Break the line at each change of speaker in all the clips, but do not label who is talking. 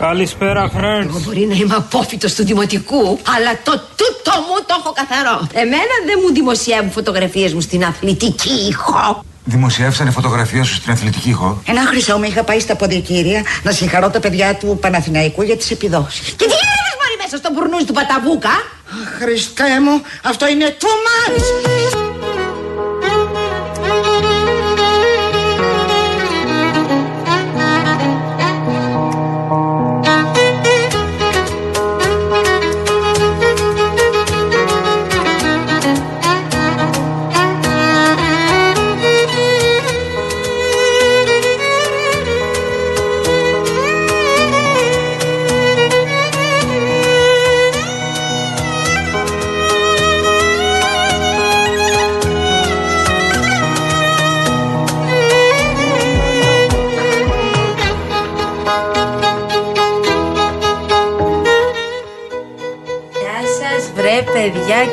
Καλησπέρα, friends.
Εγώ μπορεί να είμαι απόφυτος του δημοτικού, αλλά το τούτο μου το έχω καθαρό. Εμένα δεν μου δημοσιεύουν φωτογραφίες μου στην αθλητική ηχό.
Δημοσιεύσανε φωτογραφία σου στην αθλητική ηχό.
Ένα χρυσό με είχα πάει στα ποδητήρια να συγχαρώ τα παιδιά του Παναθηναϊκού για τις επιδόσεις.
Και τι έκανες μόλι μέσα στο μπουρνούζι του Παταβούκα;
Χριστέ μου, αυτό είναι too much!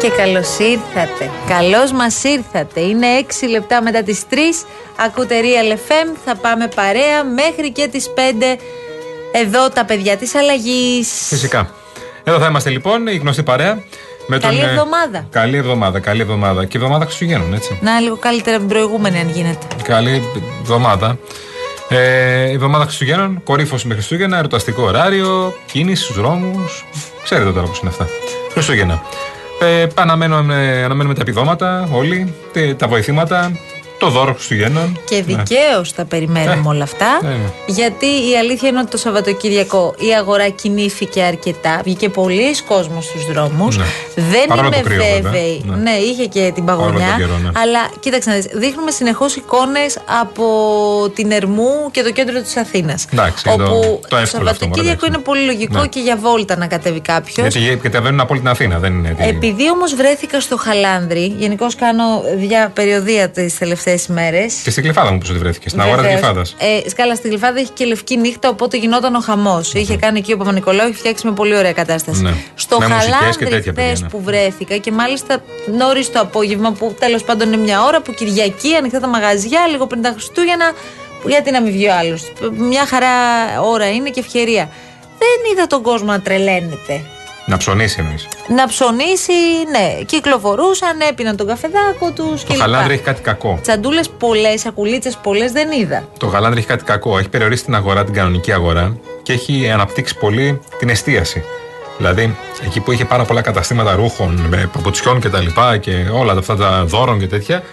Και καλώς ήρθατε Καλώς μας ήρθατε Είναι 6 λεπτά μετά τις 3 Ακούτε Real FM Θα πάμε παρέα μέχρι και τις 5 Εδώ τα παιδιά της αλλαγής
Φυσικά. Εδώ θα είμαστε λοιπόν, η γνωστή παρέα. Με
Καλή
τον, ε,
εβδομάδα.
Καλή εβδομάδα, καλή εβδομάδα. Και εβδομάδα Χριστουγέννων, έτσι.
Να λίγο καλύτερα από την προηγούμενη αν γίνεται
Καλή εβδομάδα. Ε, η εβδομάδα Χριστουγέννων, κορύφωση με Χριστούγεννα, ερωταστικό ωράριο, κίνηση στους δρόμους. Ξέρετε τώρα πώς είναι αυτά. Χριστούγεννα. Ε, αναμένουμε, αναμένουμε τα επιδόματα όλοι, τε- τα βοηθήματα, το δώρο Χριστουγέννων.
Και δικαίως τα περιμένουμε
Ε,
όλα αυτά.
ναι, ναι.
Γιατί η αλήθεια είναι ότι το Σαββατοκύριακο η αγορά κινήθηκε αρκετά. Βγήκε πολλοί κόσμος στους δρόμους.
Ναι.
Δεν
Παρόλο
είμαι
το κρύο, βέβαια.
βέβαιη.
Ναι.
Ναι. είχε και την
Παρόλο
παγωνιά.
τον καιρό, ναι.
Αλλά κοίταξε να δεις, δείχνουμε συνεχώς εικόνες από την Ερμού και το κέντρο της Αθήνας.
Εντάξει, το-
Όπου
το εύκολο αυτό,
Σαββατοκύριακο
εντάξει.
είναι πολύ λογικό
Ναι.
και για βόλτα να κατέβει κάποιος.
Γιατί κατεβαίνουν από όλη την Αθήνα, δεν είναι. τι-
Επειδή όμως βρέθηκα στο Χαλάνδρι, γενικώς κάνω δια περιοδία τι τελευταίε ημέρε.
Και στην κλειφάδα μου που ότι βρέθηκες, στην αγορά της
Βεβαίως.
κλειφάδα.
Ε, σκάλα στη Γλυφάδα είχε και λευκή νύχτα, οπότε γινόταν ο χαμός. Είχε κάνει εκεί ο Παπα-Νικολάου, είχε φτιάξει με πολύ ωραία κατάσταση.
Ναι.
Στο
Με μουσικές και
Χαλάνδρι
τέτοια παιδιά,
χθε
ναι.
που βρέθηκα και μάλιστα νωρίς το απόγευμα, που τέλος πάντων είναι μια ώρα που Κυριακή ανοιχτά τα μαγαζιά, λίγο πριν τα Χριστούγεννα. που Γιατί να μην βγει ο άλλος. Μια χαρά ώρα είναι και ευκαιρία. Δεν είδα τον κόσμο να τρελαίνεται.
Να ψωνίσει εννοεί.
Να ψωνίσει, ναι. Κυκλοφορούσαν, έπιναν τον καφεδάκο τους
Το χαλάνδρι έχει κάτι κακό.
Τσαντούλες πολλές, σακουλίτσες πολλές δεν είδα.
Το γαλάνδρι έχει κάτι κακό. Έχει περιορίσει την αγορά, την κανονική αγορά και έχει αναπτύξει πολύ την εστίαση. Δηλαδή, εκεί που είχε πάρα πολλά καταστήματα ρούχων, με παπουτσιών και τα λοιπά και όλα αυτά τα δώρων και τέτοια,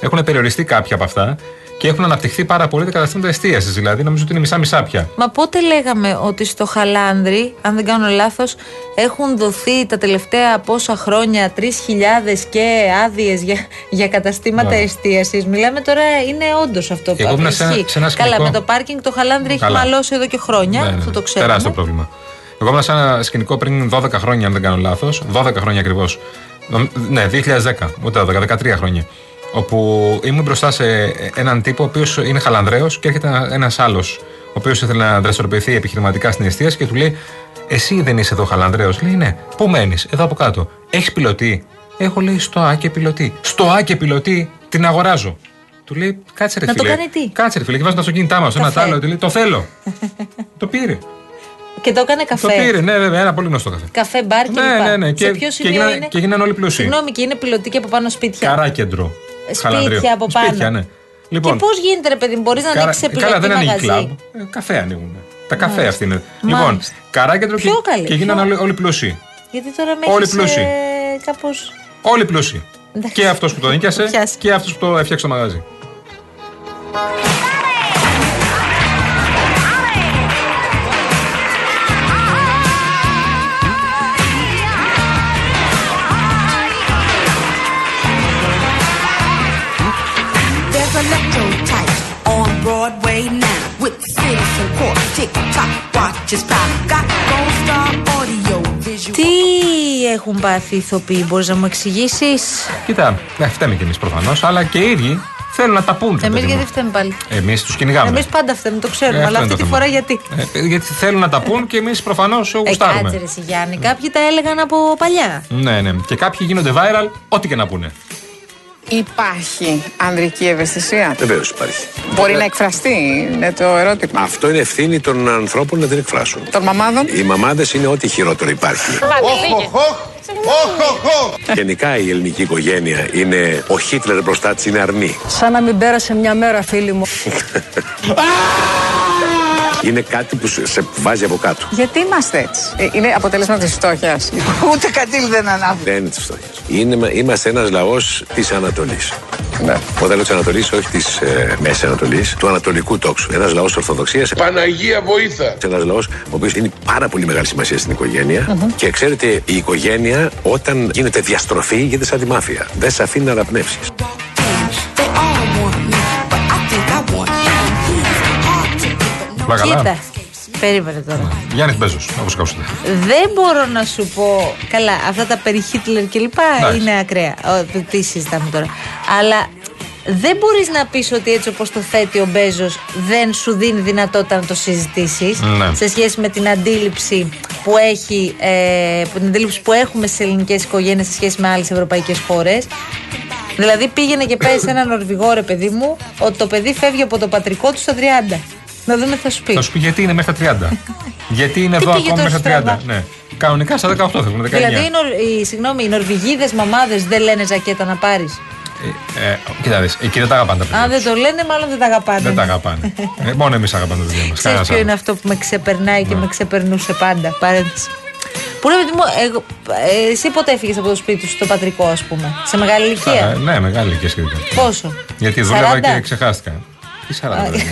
έχουν περιοριστεί κάποια από αυτά και έχουν αναπτυχθεί πάρα πολύ τα καταστήματα εστίασης. Δηλαδή, νομίζω ότι είναι μισά-μισά πια.
Μα πότε λέγαμε ότι στο Χαλάνδρι, αν δεν κάνω λάθος, έχουν δοθεί τα τελευταία πόσα χρόνια 3.000 και άδειες για, για καταστήματα
Ναι.
εστίασης; Μιλάμε τώρα, είναι όντως αυτό που
Εγώ ήμουν σε ένα-
ισχύει.
σε ένα
Καλά,
σκηνικό-
με το πάρκινγκ το Χαλάνδρι έχει
Καλά.
μαλώσει εδώ και χρόνια.
Ναι, ναι,
Αυτό
ναι.
το ξέρουμε.
Τεράστιο πρόβλημα. Εγώ ήμουν σε ένα σκηνικό πριν 12 χρόνια, αν δεν κάνω λάθος. 12 χρόνια ακριβώς. Ναι, 2010, ούτε 12, 13 χρόνια. Όπου ήμουν μπροστά σε έναν τύπο ο οποίος είναι χαλανδρέος και έρχεται ένα άλλος, ο οποίος ήθελε να δραστηριοποιηθεί επιχειρηματικά στην εστίαση και του λέει: Εσύ δεν είσαι εδώ χαλανδρέος. Λέει: Ναι, πού μένεις, εδώ από κάτω. Έχεις πιλωτή; Έχω λέει στο Άκε πιλωτή. Στο Άκε πιλωτή την αγοράζω. Του λέει: Κάτσε ρε
Να το
φίλε.
κάνει τι;
Κάτσε ρε φίλε, και βάζει τα αυτοκίνητά μα. Ένα
Καφέ.
τ' άλλο. Του λέει: Το θέλω. το πήρε.
Και το έκανε
Το
καφέ.
πήρε, ναι, βέβαια, ένα πολύ γνωστό καφέ.
Καφέ, μπαρ και
Ναι,
λοιπά.
ναι, ναι.
Σε
Και,
ποιο
και,
σημείο
γίνανε,
είναι;
και γίνανε όλοι πλούσιοι.
Συγγνώμη, και είναι πιλωτική από πάνω σπίτια.
Καράκεντρο.
Σπίτια
Χαλανδρίο.
από πάνω.
Σπίτια, ναι. Λοιπόν,
και πώς γίνεται, ρε παιδί, μπορείς να
καρα-
ανοίξεις επιλογή
Καλά, δεν ανοίγει
μαγαζί;
κλαμπ. Ε, καφέ ανοίγουν. Τα καφέ
Μάλιστα.
αυτή είναι.
Μάλιστα.
Λοιπόν, καράκεντρο και,
Πιο καλή,
και γίνανε
πιο-
όλοι, όλοι πλούσιοι.
Γιατί τώρα με
Όλοι
έχεις,
πλούσιοι.
ε, κάπως...
Όλοι πλούσιοι.
Εντάξει.
Και αυτός που το νοικιάσε
Πιάσει.
και αυτός που το έφτιαξε το μαγαζί.
Broadway now with Citizen Court, tick tock, watch us pop. Got Gold Star Audio Visual.
Τι έχουν πάθει οι ηθοποιοί, μπορείς να μου εξηγήσεις;
Κοίτα, ναι, φταίμε κι εμείς προφανώς, αλλά και οι ίδιοι θέλουν να τα πούν.
Εμείς γιατί φταίμε πάλι;
Εμείς τους κυνηγάμε.
Εμείς πάντα φταίμε, το ξέρουμε.
Ε,
αλλά
αυτό
αυτή
είναι
τη
το θέμα.
φορά γιατί;
Ε, γιατί θέλουν να τα πούν και εμείς προφανώς
Ε, κάτσε
γουστάρουμε.
ρε εσύ, Γιάννη. Κάποιοι τα έλεγαν από παλιά.
Ναι, ναι. Και κάποιοι γίνονται viral, ό,τι και να πούνε.
Υπάρχει ανδρική ευαισθησία;
Βεβαίως υπάρχει.
Μπορεί να εκφραστεί, είναι το ερώτημα.
Αυτό είναι ευθύνη των ανθρώπων να την εκφράσουν.
Των μαμάδων;
Οι μαμάδες είναι ό,τι χειρότερο υπάρχει. Γενικά η ελληνική οικογένεια είναι. Ο Χίτλερ μπροστά της είναι αρνή.
Σαν να μην πέρασε μια μέρα, φίλοι μου.
Είναι κάτι που σε σε βάζει από κάτω.
Γιατί είμαστε έτσι; Ε, Είναι αποτέλεσμα της φτώχειας. Ούτε κατήλ δεν ανάβει.
Δεν είναι της φτώχειας. Είμαστε ένας λαός της Ανατολής.
Ναι.
Όταν λέω της Ανατολής, όχι της ε, Μέσης Ανατολής, του Ανατολικού τόξου. Ένας λαός Ορθοδοξίας.
Παναγία βοήθα.
Ένας λαός ο οποίος είναι πάρα πολύ μεγάλη σημασία στην οικογένεια. Και ξέρετε, η οικογένεια όταν γίνεται διαστροφή γίνεται σαν τη μάφια. Δεν σε αφήνει να
αναπνεύσεις.
Κοίτα. Περίμενε τώρα.
Γιάννης Μπέζος, όπως ακούσατε.
Δεν μπορώ να σου πω. Καλά, αυτά τα περί Χίτλερ κλπ.
Εντάξει.
είναι ακραία. Ο, τι συζητάμε τώρα. Αλλά δεν μπορείς να πεις ότι έτσι όπως το θέτει ο Μπέζος δεν σου δίνει δυνατότητα να το συζητήσεις
Ναι.
σε σχέση με την αντίληψη που, έχει, ε, που την αντίληψη που έχουμε στι ελληνικές οικογένειες σε σχέση με άλλες ευρωπαϊκές χώρες. Δηλαδή πήγαινε και πες σε έναν Νορβηγό ρε παιδί μου ότι το παιδί φεύγει από το πατρικό του στα 30. Να δούμε τι θα σου πει.
Θα σου πει γιατί είναι μέχρι τα 30. γιατί είναι
Τι
εδώ
πήγε
ακόμα
τόσο
μέχρι τα 30.
στραβά;
Ναι. Κανονικά στα 18 θέλουν, 19.
Δηλαδή, οι, Νορ- οι, συγγνώμη, οι Νορβηγίδες μαμάδες δεν λένε ζακέτα να πάρεις;
Ε, ε, κοίτα δεις, εκεί δεν τα αγαπάνε τα παιδιά.
Αν δεν το λένε, μάλλον δεν τα αγαπάνε.
Δεν τα αγαπάνε. ε, μόνο εμείς αγαπάμε τα παιδιά μας.
Ξέρεις ποιο είναι αυτό που με ξεπερνάει και με ξεπερνούσε πάντα. Παρένθεση. Που ρε παιδί μου, εγώ, ε, εσύ πότε έφυγες από το σπίτι σου στο πατρικό, ας πούμε. Σε μεγάλη ηλικία;
ναι, μεγάλη ηλικία σχετικά.
Πόσο;
Γιατί δούλευα
40?
και ξεχάστηκα. Τι 40. δηλαδή.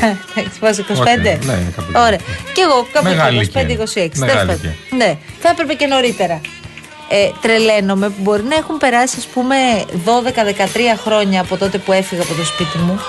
Πόσο, 25.
Όχι, ναι, κάπου εκεί.
Ωραία. Και εγώ κάπου
Μεγάλη
εκεί, 25-26.
ηλικία.
τέλος
Μεγάλη
πάντων.
ηλικία.
Ναι, θα έπρεπε και νωρίτερα. Ε, τρελαίνομαι που μπορεί να έχουν περάσει, ας πούμε, 12-13 χρόνια από τότε που έφυγα από το σπίτι μου.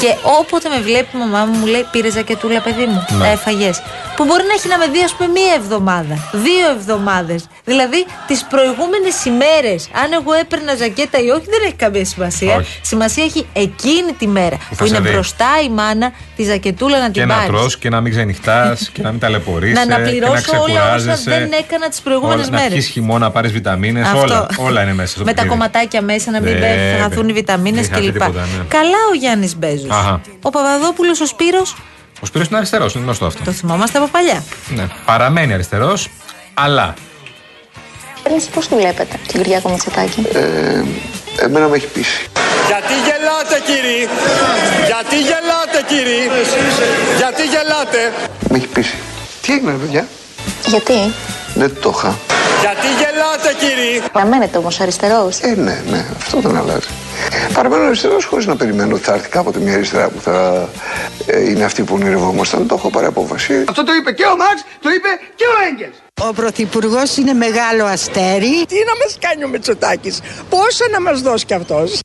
Και όποτε με βλέπει η μαμά μου, μου λέει: Πήρε ζακετούλα, παιδί μου.
Ναι.
Τα έφαγες. Που μπορεί να έχει να με δει, ας πούμε, μία εβδομάδα. Δύο εβδομάδες. Δηλαδή, τις προηγούμενες ημέρες, αν εγώ έπαιρνα ζακέτα ή όχι, δεν έχει καμία σημασία.
Όχι.
Σημασία έχει εκείνη τη μέρα που,
θα σε
είναι
δει.
μπροστά η μάνα τη ζακετούλα να
Και
την
να
πάρεις.
τρως και να μην ξενυχτάς και να μην ταλαιπωρήσει.
Να αναπληρώσω όλα όσα δεν έκανα τις προηγούμενες
Να
μέρες.
πιεις χειμώνα, να πάρεις βιταμίνες.
Αυτό.
Όλα, όλα είναι μέσα. στο
Με τα
παιχνίδι.
κομματάκια μέσα να μην
Βέβαια.
χαθούν οι βιταμίνε
Δεν χαθεί
κλπ.
τίποτα, ναι.
Καλά ο Γιάννης Μπέζος.
Αχα.
Ο Παπαδόπουλος ο Σπύρος
Ο Σπύρος είναι αριστερός, είναι γνωστό αυτό.
το θυμόμαστε από παλιά.
Ναι. Παραμένει αριστερός, αλλά
Εσείς πώς δουλεύετε, τον Κυριάκο Μητσοτάκη;
Εμένα με έχει πείσει.
Γιατί γελάτε κύριοι, γιατί γελάτε κύριοι, γιατί γελάτε,
Με έχει πείσει. Τι έγινε, ρε παιδιά;
Γιατί,
Δεν το είχα.
γιατί γελάτε κύριοι.
παραμένετε όμως αριστερός.
Ε, ναι, ναι, αυτό δεν αλλάζει. Παραμένω αριστερός χωρίς να περιμένω ότι θα έρθει κάποτε μια αριστερά που θα ε, είναι αυτή που ονειρευόμασταν. Το έχω πάρει απόφαση.
Αυτό το είπε και ο Μαξ, το είπε και ο Έγγελς.
Ο Πρωθυπουργός είναι μεγάλο αστέρι.
Τι να μας κάνει ο Μητσοτάκης, πόσα να μας δώσει κι αυτός;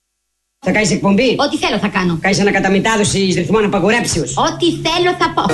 Θα κάνεις εκπομπή;
Ό,τι θέλω θα κάνω.
Κάνεις ανακαταμετάδοση ρυθμών απαγορέψεω.
Ό,τι θέλω θα πω.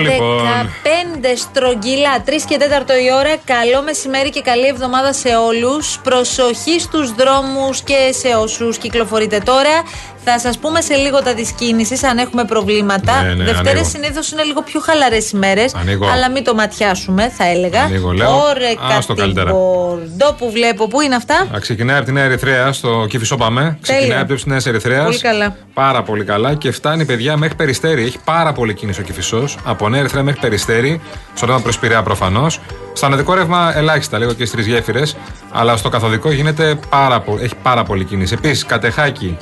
λοιπόν.
15 στρογγυλά, 3 και 4 η ώρα. Καλό μεσημέρι και καλή εβδομάδα σε όλους. Προσοχή στους δρόμους και σε όσους κυκλοφορείτε τώρα. Θα σας πούμε σε λίγο τα της κίνησης, αν έχουμε προβλήματα.
Ναι, ναι,
Δευτέρες
ανοίγω.
συνήθως είναι λίγο πιο χαλαρές ημέρε.
Ανοίγω.
Αλλά μην το ματιάσουμε, θα έλεγα.
Ανοίγω, λέω.
Ωραία,
Άστο καλύτερα.
Μπορντό που βλέπω, πού είναι αυτά;
Α, ξεκινάει από τη Νέα Ερυθρέα, στο Κύφισό πάμε. Ξεκινάει από τη Νέα Ερυθρέα.
Πολύ καλά.
Πάρα πολύ καλά και φτάνει, παιδιά, μέχρι περιστέρι. Έχει πάρα πολύ κίνηση ο Κυφισό. Από Νέα Ερυθρέα μέχρι Περιστέρη, στο ρεύμα προς Πειραιά προφανώς. Στο αναδικό ρεύμα ελάχιστα, λίγο και στις τρει γέφυρες. Αλλά στο καθοδικό γίνεται πάρα, πο- έχει πάρα πολύ κίνηση. Επίσης, Κατεχάκη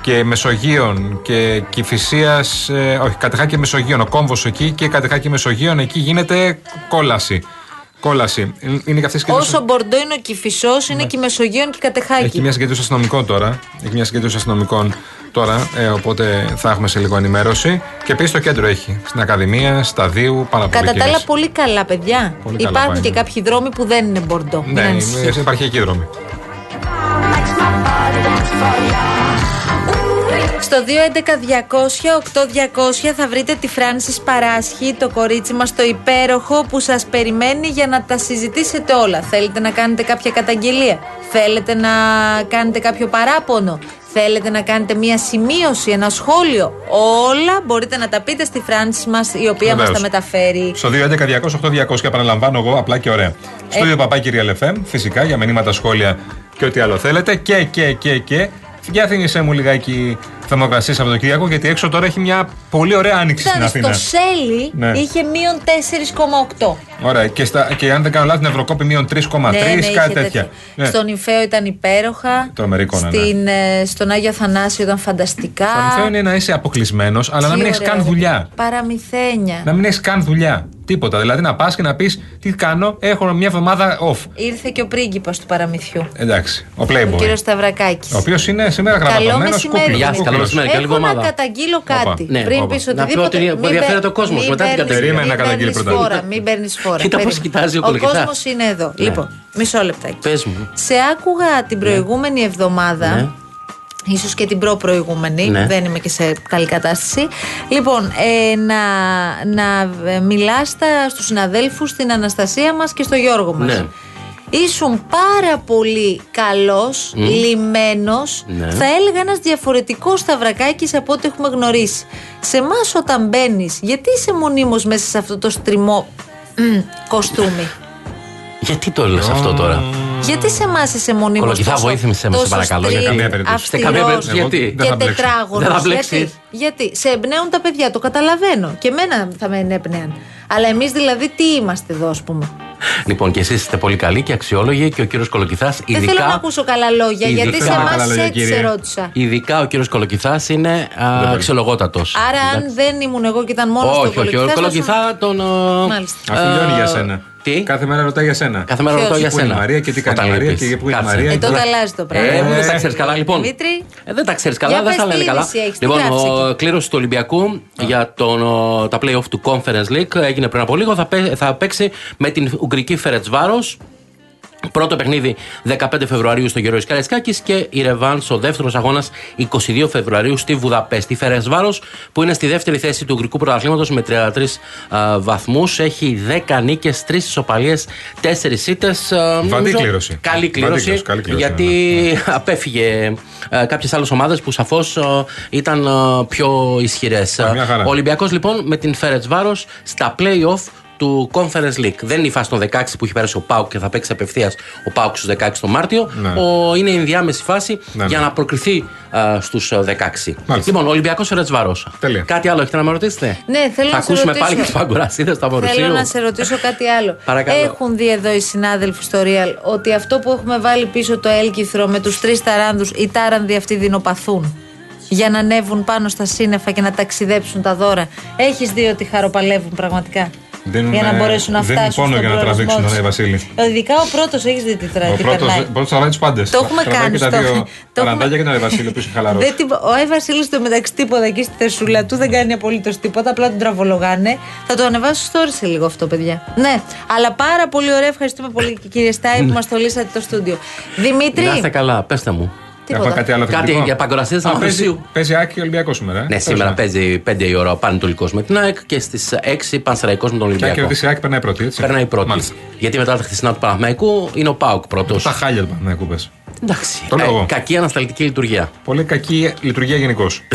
και Μεσογείων και Κυφυσίας. Ε, όχι, Κατεχάκη και Μεσογείων. Ο κόμβος εκεί και Κατεχάκη Μεσογείων εκεί γίνεται κόλαση. Κόλαση. Είναι και αυτέ και
Όσο Μπορντό είναι ο Κυφισό, είναι και η Μεσογείων και η Κατεχάκη.
έχει μια συγκέντρωση αστυνομικών τώρα. Έχει μια συγκέντρωση αστυνομικών τώρα. Ε, οπότε θα έχουμε σε λίγο ενημέρωση. Και επίσης το κέντρο έχει. Στην Ακαδημία, στα Δίου, πάρα πολύ
Κατά τα άλλα,
κίνηση.
πολύ καλά, παιδιά.
Πολύ καλά
Υπάρχουν
πάει,
και
ναι.
κάποιοι δρόμοι που δεν είναι Μπορντό. Μην
Ναι,
ανησυχείτε.
είναι επαρχιακή δρόμη.
Στο 211-200-8200 θα βρείτε τη Φράνση Παράσχη, το κορίτσι μας το υπέροχο που σας περιμένει για να τα συζητήσετε όλα. Θέλετε να κάνετε κάποια καταγγελία, θέλετε να κάνετε κάποιο παράπονο, θέλετε να κάνετε μία σημείωση, ένα σχόλιο; Όλα μπορείτε να τα πείτε στη Φράνση μας η οποία μας
Βεβαίως.
τα μεταφέρει.
Στο 211-200-8200 επαναλαμβάνω εγώ απλά και ωραία. Στο
Ε.
2 παπάκι Real FM, φυσικά για μηνύματα, σχόλια και ό,τι άλλο θέλετε. Και, και, και, και. Για θύμισέ μου λιγάκι θερμοκρασία Σαββατοκύριακο, γιατί έξω τώρα έχει μια πολύ ωραία άνοιξη στην
Ήταν
Αθήνα.
στο Σέλι
Ναι.
είχε μείον 4,8.
Ωραία. Και, στα, και αν δεν κάνω λάθος, την Ευρωκόπη μείον 3,3,
Ναι, ναι, είχε
κάτι τέτοια.
τέτοια.
Ναι.
Στον Ιφαίο ήταν υπέροχα.
Τρομερή εικόνα, ναι.
Στην, ε, στον Άγιο Αθανάσιο ήταν φανταστικά.
Το ανοιχτό είναι να είσαι αποκλεισμένος, αλλά
Τι
να μην έχεις
ωραίο,
καν
ρε.
δουλειά.
Παραμυθένια.
Να μην έχεις καν δουλειά. Τίποτα. Δηλαδή να πας και να πεις τι κάνω, έχω μια εβδομάδα off.
Ήρθε και ο πρίγκιπας του παραμυθιού.
Εντάξει. Ο
Ο
Playboy.
κύριος Σταυρακάκης.
Ο οποίος είναι σήμερα
Καλό
γραμματωμένος
μεσημέρι.
Γεια σας, καλό μεσημέρι. Καλή
Έχω να
εβδομάδα.
καταγγείλω κάτι.
Ναι,
πριν
όπα.
πεις
Να πω
οτιδήποτε.
ότι
μην
ενδιαφέρεται
μπαι-
ο κόσμος
μην
μετά την
παίρνεις-
καταγγελία.
Περίμενε να
μην
καταγγείλει
παίρνεις
πρώτα.
φόρα, Μην παίρνεις φόρα.
Κοίτα πώς
Περίμενε.
κοιτάζει ο
Ο
Κολοκυθάς.
κόσμος είναι εδώ. Λοιπόν, μισό λεπτάκι.
Πες μου.
Σε άκουγα την προηγούμενη εβδομάδα.
Ναι.
Ίσως και την προ-προηγούμενη,
Ναι.
δεν είμαι και σε καλή κατάσταση. Λοιπόν, ε, να, να ε, μιλάς στα- στους συναδέλφους, στην Αναστασία μας και στο Γιώργο μας.
Ναι.
Ήσουν πάρα πολύ καλός,
Μμ.
λιμένος,
Ναι.
θα έλεγα ένας διαφορετικός σταυρακάκης από ό,τι έχουμε γνωρίσει. Σε εμάς όταν μπαίνεις, γιατί είσαι μονίμως μέσα σε αυτό το στριμό μ, κοστούμι;
Γιατί το λες αυτό τώρα;
Γιατί σε εμάς είσαι μονίμως
Κολοκυθά,
τόσο-
βοήθησε με, σε
τόσο
παρακαλώ, για
στρι-
καμία περίπτωση.
Σε καμία
αυστηρός
περίπτωση, γιατί;
δεν
και
θα μπλέξω.
τετράγωνος.
Δεν θα
γιατί,
μπλέξεις.
γιατί; Σε εμπνέουν τα παιδιά, το καταλαβαίνω. Και εμένα θα με ενέπνεαν. Αλλά εμείς δηλαδή τι είμαστε εδώ, ας πούμε;
Λοιπόν, και εσείς είστε πολύ καλοί και αξιόλογοι και ο κύριος Κολοκυθάς.
Δεν θέλω να ακούσω καλά λόγια, γιατί
ειδικά-
σε
Καλά
εμάς
λόγια,
έτσι σε
κύριε.
ρώτησα.
Ειδικά ο κύριος Κολοκυθάς είναι αξιολογότατος.
Άρα, αν δεν ήμουν εγώ και ήταν μόνος στο
Όχι, όχι. Ο
θα σου-
Κολοκυθά τον. ε,
Μάλιστα.
Αφού λιώνει για
Ε,
σένα.
Τι;
Κάθε μέρα ρωτάει για σένα.
Κάθε μέρα
Ποιος;
ρωτάω για
Πού είναι η
σένα.
Μαρία και τι κάνει η
Όταν
Μαρία
λείπεις.
και πού είναι η
Κάτσε.
Μαρία.
Ε, τότε αλλάζει το πράγμα.
Ε, δεν τα
Ε,
ξέρεις καλά. Λοιπόν,
Δημήτρη.
ε, δεν τα ξέρεις καλά,
Για
δεν
πες
στα λένε
τι
καλά.
είδηση έχεις, τι
Λοιπόν,
γράφεις
ο
εκεί;
κλήρωση του Ολυμπιακού για τον, ο, τα playoff του Conference League έγινε πριν από λίγο. Θα, παί- θα παίξει με την Ουγγρική Φερετσβάρος. Πρώτο παιχνίδι 15 Φεβρουαρίου στο Γερόη Καραϊσκάκη και η Ρεβάν ο δεύτερος αγώνας 22 Φεβρουαρίου στη Βουδαπέστη. Η Φερεσβάρο που είναι στη δεύτερη θέση του Ουγγρικού Πρωταθλήματος με 33 βαθμούς. Έχει 10 νίκες, 3 ισοπαλίες, 4 ήττε.
Βαντή κλήρωση.
Καλή
Βαντή
κλήρωση.
κλήρωση, καλή κλήρωση,
γιατί απέφυγε κάποιες άλλες ομάδες που σαφώς ήταν ε, πιο ισχυρές.
μια χαρά.
Ο Ολυμπιακός λοιπόν με την Φερετσβάρο στα playoff του Conference League. Δεν είναι η φάση των 16 που έχει πέρασει ο Πάουκ και θα παίξει απευθείας ο Πάουκ στους 16 το Μάρτιο.
Ναι.
Ο, είναι η ενδιάμεση φάση
Ναι,
για
ναι.
να προκριθεί στους 16.
Μάλιστα.
Λοιπόν, ο Ολυμπιακός Φερετσβάρο.
Τέλεια.
Κάτι άλλο έχετε να με ρωτήσετε;
Ναι, θέλω
θα
να σε
ακούσουμε
ρωτήσω.
πάλι και τους Παγκουρασίδες στα
Θέλω
Βορουσίου.
να σε ρωτήσω κάτι άλλο.
Παρακαλώ.
Έχουν δει εδώ οι συνάδελφοι στο Real ότι αυτό που έχουμε βάλει πίσω το έλκυθρο με τους τρεις ταράνδου, οι τάρανδοι αυτοί δεινοπαθούν για να ανέβουν πάνω στα σύννεφα και να ταξιδέψουν τα δώρα. Έχεις δει ότι χαροπαλεύουν πραγματικά;
Δίνουν,
για να
ε,
μπορέσουν να
δίνουν
φτάσουν
πόνο
στον
για να
προορισμό
τραβήξουν τον
τους.
Άι Βασίλη.
Ειδικά ο πρώτος έχεις δει τι, τρα...
Ο
τι
πρώτος,
περνάει.
πρώτος τραβάει του πάντες.
Το έχουμε κάνει
Και τα
στο-
δύο
το έχουμε-
ταραντάκια και τον Άι Βασίλη, ο οποίο είναι χαλαρός.
Δεν την- Ο Άι Βασίλης στο μεταξύ τίποτα εκεί στη θεσούλα του δεν κάνει απολύτως τίποτα. Απλά τον τραβολογάνε. Θα το ανεβάσω στο story σε λίγο αυτό, παιδιά. Ναι, αλλά πάρα πολύ ωραία. Ευχαριστούμε πολύ και κύριε Στάι που μας το λύσατε το στούντιο. Δημήτρη.
Να είστε καλά, πέστε μου.
Τίποτα.
Έχουμε κάτι άλλο
Κάτι
θετικό;
για Παγκορασίδε
Α,
στα
παίζει,
Βορουσίου.
παίζει Άκη Ολυμπιακός σήμερα. ε.
Ναι,
Πες
σήμερα
να.
παίζει 5 η ώρα ο Πανετολικός με την ΑΕΚ και στις 6 Πανσεραϊκός με τον
Και αν
Ολυμπιακό.
κερδίσει η Άκη περνάει πρώτη. Έτσι;
Περνάει πρώτη.
Μάλιστα.
Γιατί μετά τα χθεσινά του Παναθηναϊκού είναι ο Πάουκ πρώτος.
Τα χάλια του Παναγιακού πες.
Εντάξει.
Το λέω
Ε,
εγώ.
κακή ανασταλτική λειτουργία.
Πολύ κακή λειτουργία γενικώς.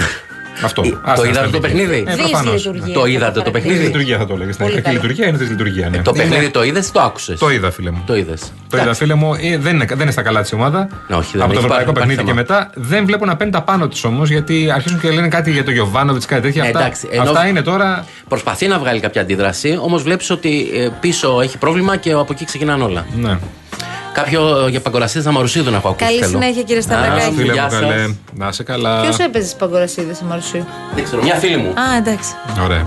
Αυτό.
Ε,
Άστα,
Το είδατε
αστυνομική.
το παιχνίδι;
Ε, προφανώς.
Δυσλειτουργία.
Το είδατε το
Τη
παιχνίδι;
λειτουργία θα το έλεγε.
Πολύ
Κακή
καλά.
λειτουργία είναι της λειτουργίας. Ναι.
Το παιχνίδι
Είναι-
το είδες ή το άκουσες;
Το είδα, φίλε μου.
Το είδες.
Το είδα, φίλε μου, ε, δεν είναι, δεν είναι στα καλά της ομάδα.
όχι, δεν
Από
έχει
το ευρωπαϊκό
πάρει-
παιχνίδι
υπάρχει
και μετά δεν βλέπω να παίρνει τα πάνω της όμως γιατί αρχίζουν και λένε κάτι για το Γιωβάνοβιτς, κάτι τέτοια.
Ε,
Αυτά,
εντάξει, ενώ-
αυτά είναι τώρα.
Προσπαθεί να βγάλει κάποια αντίδραση, όμως βλέπεις ότι ε, πίσω έχει πρόβλημα και από εκεί ξεκινάνε όλα.
Ναι.
Κάποιο για παγκορασίδες Αμαρουσίδου να έχω ακούσει.
Καλή
θέλω.
συνέχεια, κύριε
Α,
Σταυρακάκη.
Φίλε
Γεια
μου,
σας.
καλέ. Να είσαι καλά.
Ποιος έπαιζε στις παγκορασίδες σε Μαρουσίου.
Δεν ξέρω, μια φίλη μου.
Α, εντάξει.
Ωραία.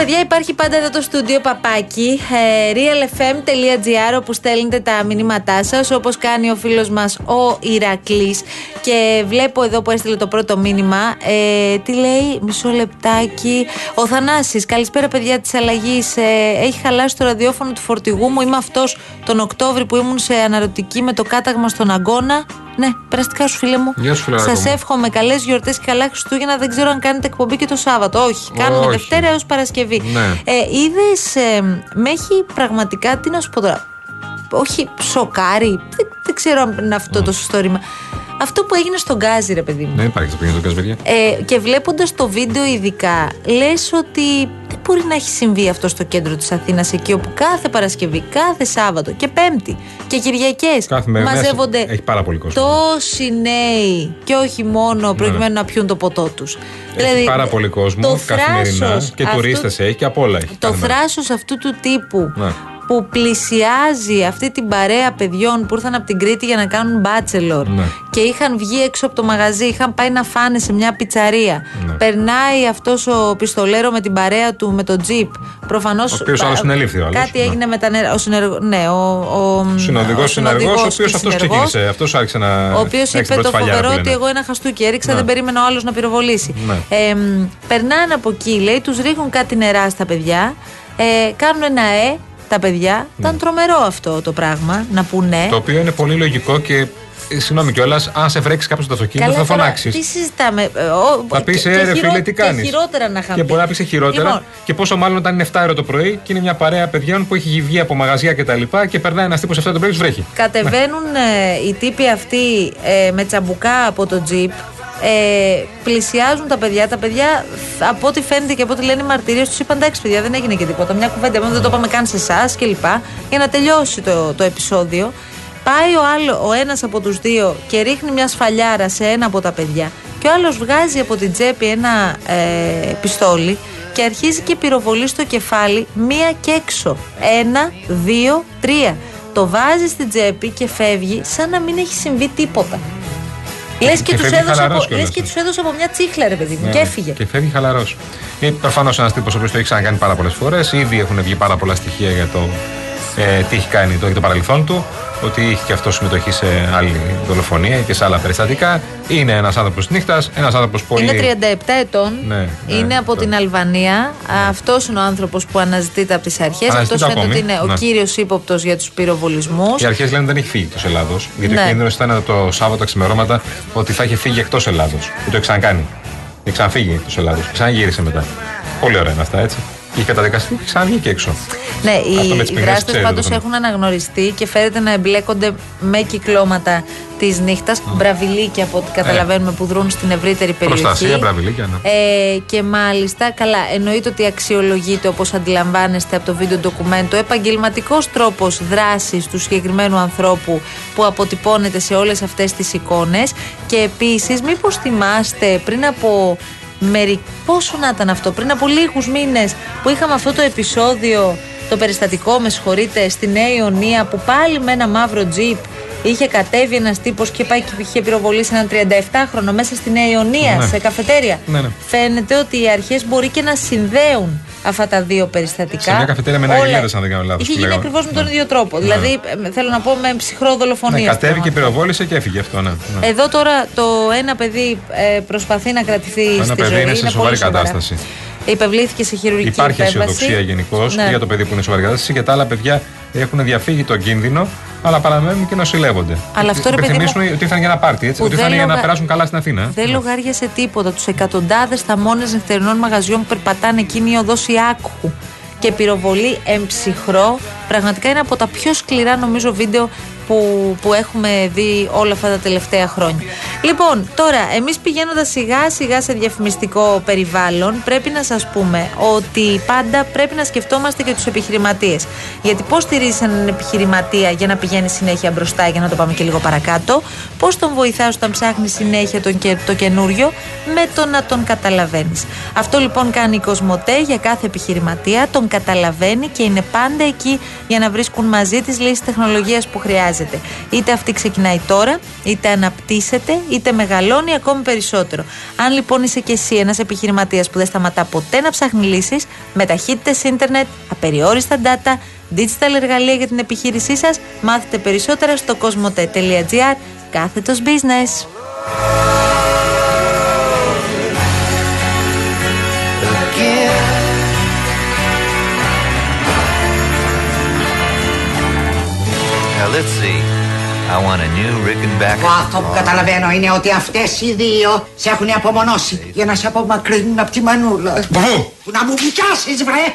Παιδιά, υπάρχει πάντα εδώ το στούντιο παπάκι. Ε, realfm.gr όπου στέλνετε τα μηνύματά σας, όπως κάνει ο φίλος μας ο Ηρακλής. Και βλέπω εδώ που έστειλε το πρώτο μήνυμα. Ε, τι λέει, μισό λεπτάκι. Ο Θανάσης, καλησπέρα, παιδιά της αλλαγής. Ε, έχει χαλάσει το ραδιόφωνο του φορτηγού μου. Είμαι αυτός τον Οκτώβρη που ήμουν σε αναρωτική με το κάταγμα στον Αγκώνα. Ναι, περαστικά σου, φίλε μου.
Γεια σου, φιλαράκο
Σας
μου.
εύχομαι καλές γιορτές και καλά Χριστούγεννα. Δεν ξέρω αν κάνετε εκπομπή και το Σάββατο. Όχι, κάνουμε
Όχι.
Δευτέρα έως Παρασκευή.
Ναι.
Ε, Είδες, ε, με έχει πραγματικά, τι να σου πω τώρα. Όχι, σοκάρει. Δεν, δεν ξέρω αν είναι αυτό το σωστό ρήμα. Αυτό που έγινε στον Γκάζι, ρε παιδί μου.
Δεν υπάρχει το παιχνίδι του Κασβεριά.
Ε, και βλέποντας το βίντεο, ειδικά, λες ότι δεν μπορεί να έχει συμβεί αυτό στο κέντρο της Αθήνας, εκεί όπου κάθε Παρασκευή, κάθε Σάββατο και Πέμπτη και Κυριακές
Κάθε μέρα
μαζεύονται
έχει πάρα πολύ κόσμο.
τόσοι νέοι και όχι μόνο προκειμένου να πιούν το ποτό τους.
Έχει πάρα πολύ κόσμο
το
καθημερινά
θράσος
και
αυτού-
τουρίστες έχει και απ' όλα έχει.
Το
κάθε μέρα.
θράσος αυτού του τύπου
Ναι.
Που πλησιάζει αυτή την παρέα παιδιών που ήρθαν από την Κρήτη για να κάνουν μπάτσελορ
Ναι.
και είχαν βγει έξω από το μαγαζί, είχαν πάει να φάνε σε μια πιτσαρία.
Ναι.
Περνάει αυτός ο πιστολέρο με την παρέα του με το τζιπ. Προφανώς
Ο οποίος
πα-
άλλος συνελήφθη ο άλλος.
Κάτι
Ναι.
έγινε με τα νερά. Ο συνεργο... Ναι, ο, ο,
Συνοδηγό,
ο
συνεργός, ο
συνοδηγός
οποίος
και
αυτός
συνεργός,
ξεκίνησε. Αυτός άρχισε να.
ο οποίος
να έχει την
είπε
πρώτη
το
σφαλιάρα
φοβερό
που
ότι
λένε.
εγώ ένα χαστούκι έριξα,
Ναι.
δεν περίμενα ο άλλος να πυροβολήσει.
Ναι.
Ε, μ, περνάνε από εκεί, λέει, τους ρίχνουν κάτι νερά στα παιδιά, ε, κάνουν ένα ε τα παιδιά. Ήταν τρομερό αυτό το πράγμα, να πούνε.
Ναι. Το οποίο είναι πολύ λογικό και. ε, Συγγνώμη κιόλας, αν σε βρέξει κάποιος στο αυτοκίνητο θα
τώρα,
φωνάξεις.
Τι συζητάμε. ε, ο-
Θα πεις,
και-
ε,
και
ρε
χειρό-
φίλε, τι κάνεις;
Και χειρότερα να είχαν
Και
πει.
μπορεί να πεις και χειρότερα.
Λοιπόν,
Και πόσο μάλλον όταν είναι 7 ώρα το πρωί και είναι μια παρέα παιδιών που έχει βγει από μαγαζιά και τα λοιπά και περνάει ένας τύπος 7 το πρωί και τους βρέχει.
Κατεβαίνουν ε, οι τύποι αυτοί ε, με τσαμπουκά από το τζιπ. Ε, πλησιάζουν τα παιδιά. Τα παιδιά, από ό,τι φαίνεται και από ό,τι λένε οι μαρτυρίε τους, είπαν εντάξει, παιδιά, δεν έγινε και τίποτα. Μια κουβέντα, μόνο δεν το είπαμε καν σε εσάς κλπ. Για να τελειώσει το, το επεισόδιο. Πάει ο, άλλο, ο ένας από τους δύο και ρίχνει μια σφαλιάρα σε ένα από τα παιδιά και ο άλλος βγάζει από την τσέπη ένα ε, πιστόλι και αρχίζει και πυροβολεί στο κεφάλι μία και έξω. Ένα, δύο, τρία. Το βάζει στην τσέπη και φεύγει σαν να μην έχει συμβεί τίποτα. Λες και,
και
τους
φεύγει
έδωσε,
χαλαρός
από,
κιόλας,
λες και
ναι.
τους έδωσε από μια τσίχλα, ρε παιδί μου,
Ναι,
και έφυγε.
Και φεύγει χαλαρός. Είναι προφανώς ένας τύπος ο οποίος το έχει ξανακάνει πάρα πολλές φορές. Ήδη έχουν βγει πάρα πολλά στοιχεία για το ε, τι έχει κάνει το, για το παρελθόν του. Ότι είχε και αυτός συμμετοχή σε άλλη δολοφονία και σε άλλα περιστατικά. Είναι ένας άνθρωπος νύχτας, ένας άνθρωπος πολύ.
Είναι 37 ετών.
Ναι, ναι,
είναι από την Αλβανία. Αυτός είναι ο άνθρωπος που αναζητείται από τις αρχές. Αυτός
Αναζητείται
φαίνεται
ακόμη,
ότι είναι ο
ναι.
κύριος ύποπτος για τους πυροβολισμούς.
Οι αρχές λένε δεν έχει φύγει εκτός Ελλάδος. Γιατί
Ναι.
ο κίνδυνος ήταν το Σάββατο ξημερώματα ότι θα είχε φύγει εκτός Ελλάδος. Και το έχει ξανακάνει. Έχει ξαναφύγει εκτός Ελλάδος. Ξαναγύρισε μετά. Πολύ ωραία είναι αυτά έτσι. Και έχει καταδικαστεί και ξαναβγεί και έξω.
Ναι,
Αυτό με
οι,
τις
οι
ποινές
δράστες
ξέρετε
πάντως
το θέμα.
έχουν αναγνωριστεί και φέρεται να εμπλέκονται με κυκλώματα της νύχτας. Μπραβιλίκια από ό,τι καταλαβαίνουμε που δρούν στην ευρύτερη περιοχή.
Ε. Προστασία, μπραβιλίκια, ναι.
Ε, και μάλιστα, καλά, εννοείται ότι αξιολογείται όπως αντιλαμβάνεστε από το βίντεο ντοκουμέντο επαγγελματικός τρόπος δράσης του συγκεκριμένου ανθρώπου που αποτυπώνεται σε όλες αυτές τις εικόνες. Και επίσης, μήπως θυμάστε πριν από. Μερι... Πόσο να ήταν αυτό, πριν από λίγους μήνες που είχαμε αυτό το επεισόδιο, το περιστατικό, με συγχωρείτε, στη Νέα Ιωνία που πάλι με ένα μαύρο τζιπ είχε κατέβει ένας τύπος και πάει και είχε πυροβολήσει έναν 37χρονο μέσα στη Νέα Ιωνία,
Ναι.
σε καφετέρια.
Ναι, ναι.
Φαίνεται ότι οι αρχές μπορεί και να συνδέουν αυτά τα δύο περιστατικά.
Σε μια καφετέρια με
Όλα.
Ναγιλέδες, αν δεν κάνω λάθος,
Είχε
που
γίνει
λέγαμε.
ακριβώς με τον
Ναι.
ίδιο τρόπο.
Ναι.
Δηλαδή, ε, θέλω να πω με ψυχρό δολοφονία.
Ναι,
στο
κατέβηκε,
άνθρωπο.
πυροβόλησε και έφυγε αυτό, ναι. ναι.
Εδώ τώρα το ένα παιδί ε, προσπαθεί να κρατηθεί
Το ένα
στη
παιδί
ζωή.
είναι σε
πολύ
σοβαρή
σοβαρά.
κατάσταση.
Υπευλήθηκε σε χειρουργική
Υπάρχει
επέμβαση.
αισιοδοξία γενικώς
Ναι.
για το παιδί που είναι σε σοβαρή κατάσταση και τα άλλα παιδιά έχουν διαφύγει τον κίνδυνο, αλλά παραμένουν και νοσηλεύονται.
Αλλά αυτό, ρε παιδί μου,
Υπενθυμίσουν ότι ήρθαν για ένα πάρτι, έτσι.
που
Ότι ήρθαν
δεν
για να
λογα-
περάσουν καλά στην Αθήνα.
Δεν λογάριασε τίποτα. Τους εκατοντάδες θαμώνες νυχτερινών μαγαζιών που περπατάνε εκείνη η οδός Ιάκου και πυροβολή εμψυχρό. Πραγματικά είναι από τα πιο σκληρά νομίζω βίντεο που, που έχουμε δει όλα αυτά τα τελευταία χρόνια. Λοιπόν, τώρα, εμείς πηγαίνοντας σιγά σιγά σε διαφημιστικό περιβάλλον, πρέπει να σας πούμε ότι πάντα πρέπει να σκεφτόμαστε και τους επιχειρηματίες. Γιατί πώς στηρίζεις έναν επιχειρηματία για να πηγαίνει συνέχεια μπροστά, για να το πάμε και λίγο παρακάτω, πώς τον βοηθάς όταν ψάχνει συνέχεια τον, και- το καινούριο, με το να τον καταλαβαίνεις. Αυτό λοιπόν κάνει η Κοσμοτέ για κάθε επιχειρηματία, τον καταλαβαίνει και είναι πάντα εκεί για να βρίσκουν μαζί τις λύσεις τεχνολογίας που χρειάζεται. Είτε αυτή ξεκινάει τώρα, είτε αναπτύσσεται, είτε μεγαλώνει ακόμη περισσότερο. Αν λοιπόν είσαι και εσύ ένας επιχειρηματίας που δεν σταματά ποτέ να ψάχνει λύσεις, με ταχύτητες ίντερνετ, απεριόριστα data, digital εργαλεία για την επιχείρησή σας, μάθετε περισσότερα στο cosmote.gr κάθετος business.
Now let's see. I want a new Rickenbacker.
Εγώ αυτό που καταλαβαίνω είναι ότι αυτές οι δύο σε έχουν απομονώσει για να σε απομακρύνουν από τη μανούλα. Που να μου πιάσεις βρε!